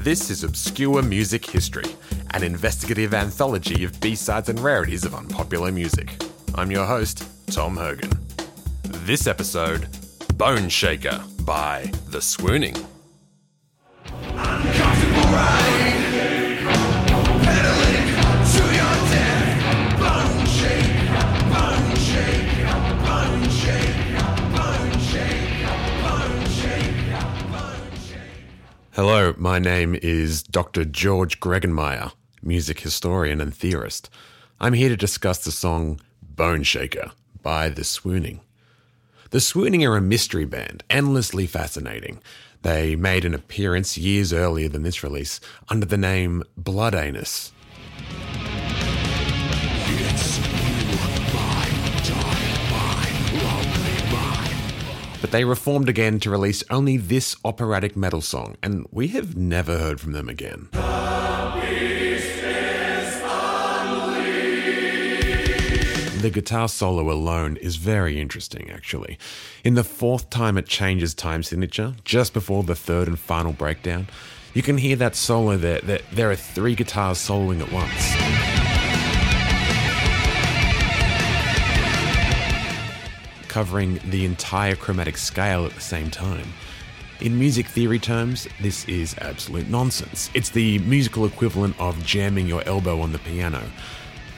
This is Obscure Music History, an investigative anthology of B-sides and rarities of unpopular music. I'm your host, Tom Hogan. This episode, Bone Shaker by The Swooning. Hello, my name is Dr. George Gregenmeyer, music historian and theorist. I'm here to discuss the song Bone Shaker by The Swooning. The Swooning are a mystery band, endlessly fascinating. They made an appearance years earlier than this release under the name Blood Anus. But they reformed again to release only this operatic metal song, and we have never heard from them again. The guitar solo alone is very interesting, actually. In the fourth time it changes time signature, just before the third and final breakdown, you can hear that solo there. That there are three guitars soloing at once. Covering the entire chromatic scale at the same time. In music theory terms, this is absolute nonsense. It's the musical equivalent of jamming your elbow on the piano.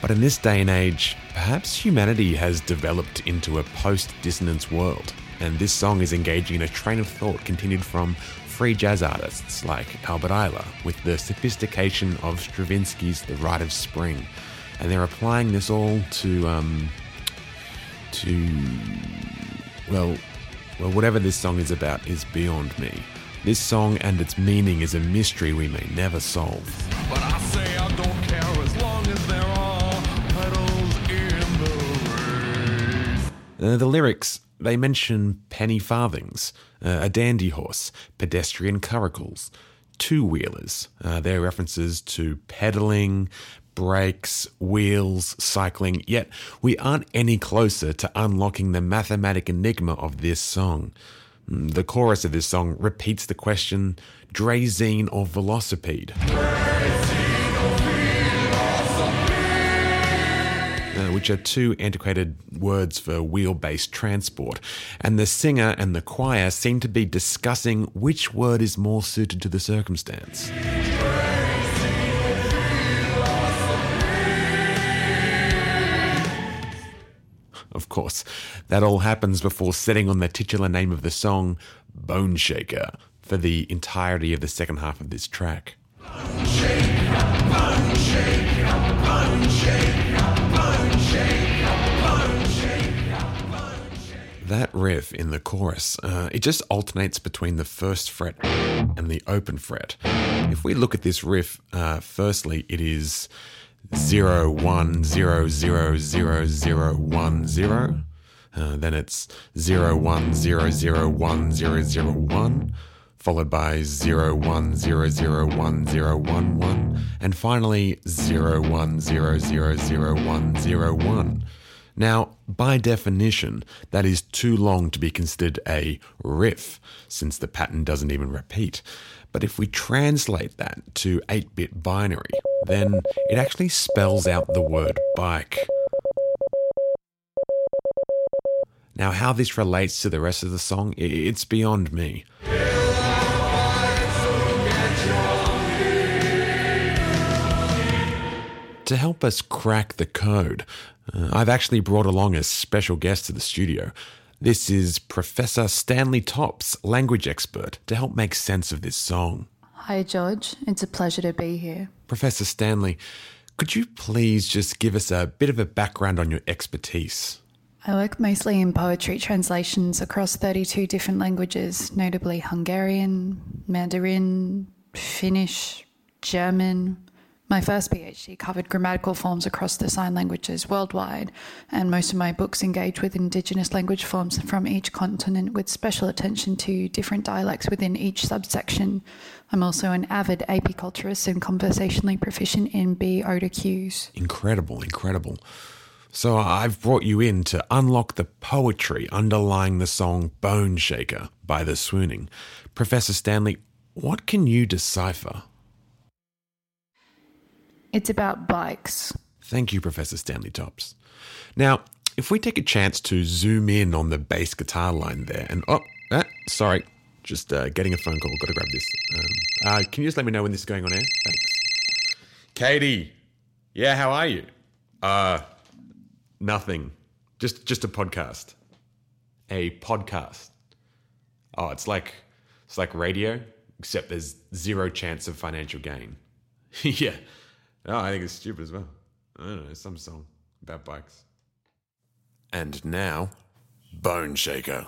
But in this day and age, perhaps humanity has developed into a post dissonance world, and this song is engaging in a train of thought continued from free jazz artists like Albert Ayler with the sophistication of Stravinsky's The Rite of Spring. And they're applying this all to, um, to, well, well, whatever this song is about is beyond me. This song and its meaning is a mystery we may never solve. But I say I don't care as long as there are pedals in the race. Uh, the lyrics, they mention penny farthings, uh, a dandy horse, pedestrian curricles, two wheelers. Uh, they're references to pedaling, brakes, wheels, cycling, yet we aren't any closer to unlocking the mathematic enigma of this song. Mm, The chorus of this song repeats the question Draisine or velocipede? uh, which are two antiquated words for wheel based transport. And the singer and the choir seem to be discussing which word is more suited to the circumstance. Course, that all happens before setting on the titular name of the song, Bone Shaker, for the entirety of the second half of this track. That riff in the chorus, uh, it just alternates between the first fret and the open fret. If we look at this riff, uh, firstly, it is zero one zero zero zero zero one zero. Uh, then it's zero one zero zero one zero zero one, followed by zero one zero zero one zero one one, and finally zero one zero zero zero one zero one. Now, by definition, that is too long to be considered a riff, since the pattern doesn't even repeat. But if we translate that to 8 bit binary, then it actually spells out the word bike. Now, how this relates to the rest of the song, it's beyond me. To help us crack the code, uh, I've actually brought along a special guest to the studio. This is Professor Stanley Tops, language expert, to help make sense of this song. Hi, George. It's a pleasure to be here. Professor Stanley, could you please just give us a bit of a background on your expertise? I work mostly in poetry translations across 32 different languages, notably Hungarian, Mandarin, Finnish, German. My first PhD covered grammatical forms across the sign languages worldwide, and most of my books engage with indigenous language forms from each continent with special attention to different dialects within each subsection. I'm also an avid apiculturist and conversationally proficient in bee odor cues. Incredible, incredible. So I've brought you in to unlock the poetry underlying the song Bone Shaker by The Swooning. Professor Stanley, what can you decipher? It's about bikes. Thank you, Professor Stanley Tops. Now, if we take a chance to zoom in on the bass guitar line there, and oh, ah, sorry, just uh, getting a phone call. Got to grab this. Um, uh, can you just let me know when this is going on air? Thanks. Katie, yeah, how are you? Uh, nothing. Just just a podcast. A podcast. Oh, it's like it's like radio, except there's zero chance of financial gain. yeah. Oh, I think it's stupid as well. I don't know, some song about bikes. And now, Bone Shaker.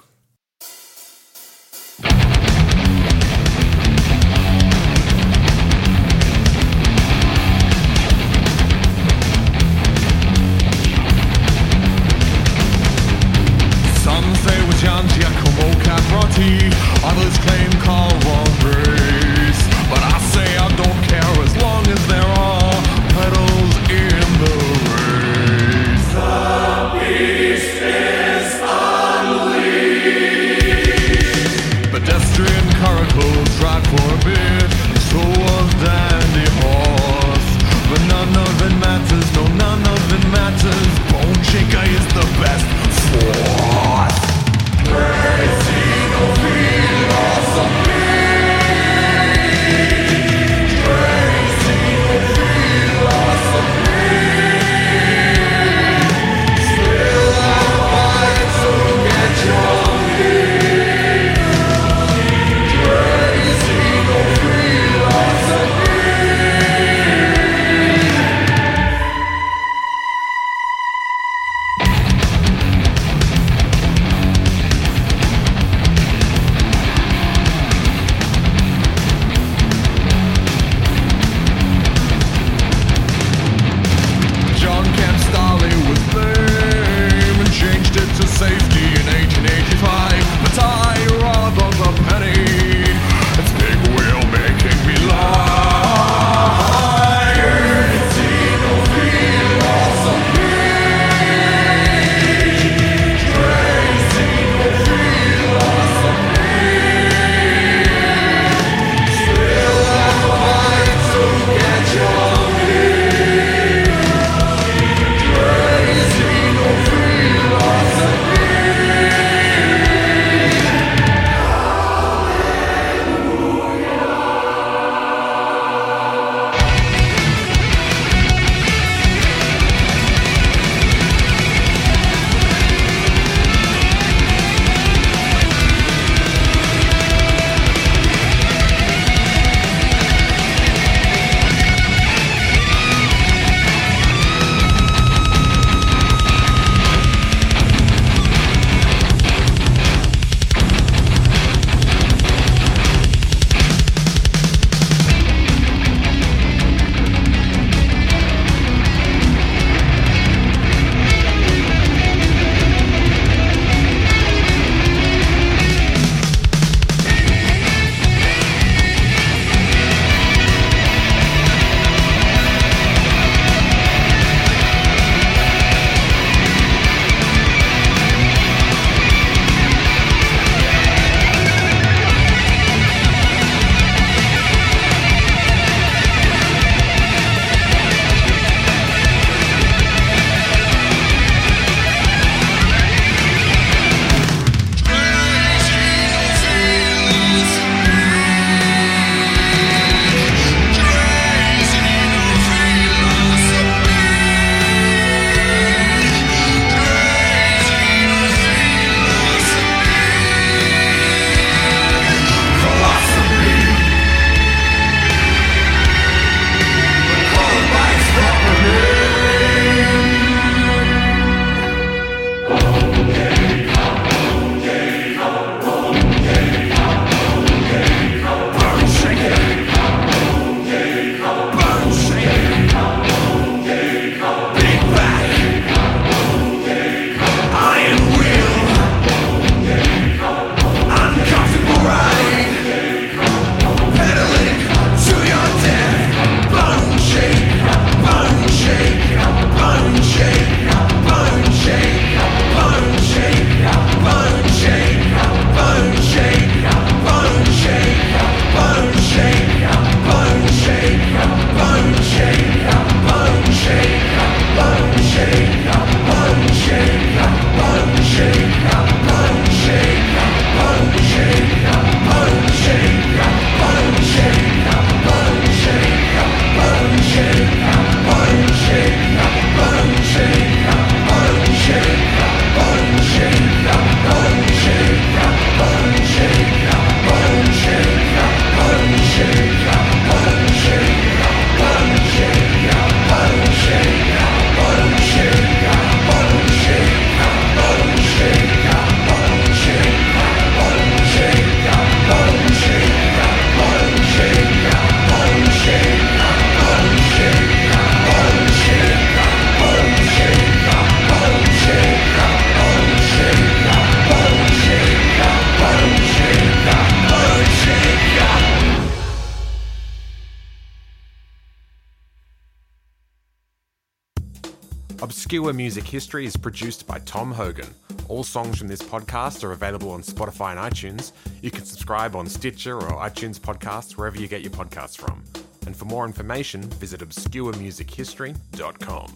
Obscure Music History is produced by Tom Hogan. All songs from this podcast are available on Spotify and iTunes. You can subscribe on Stitcher or iTunes Podcasts, wherever you get your podcasts from. And for more information, visit obscuremusichistory.com.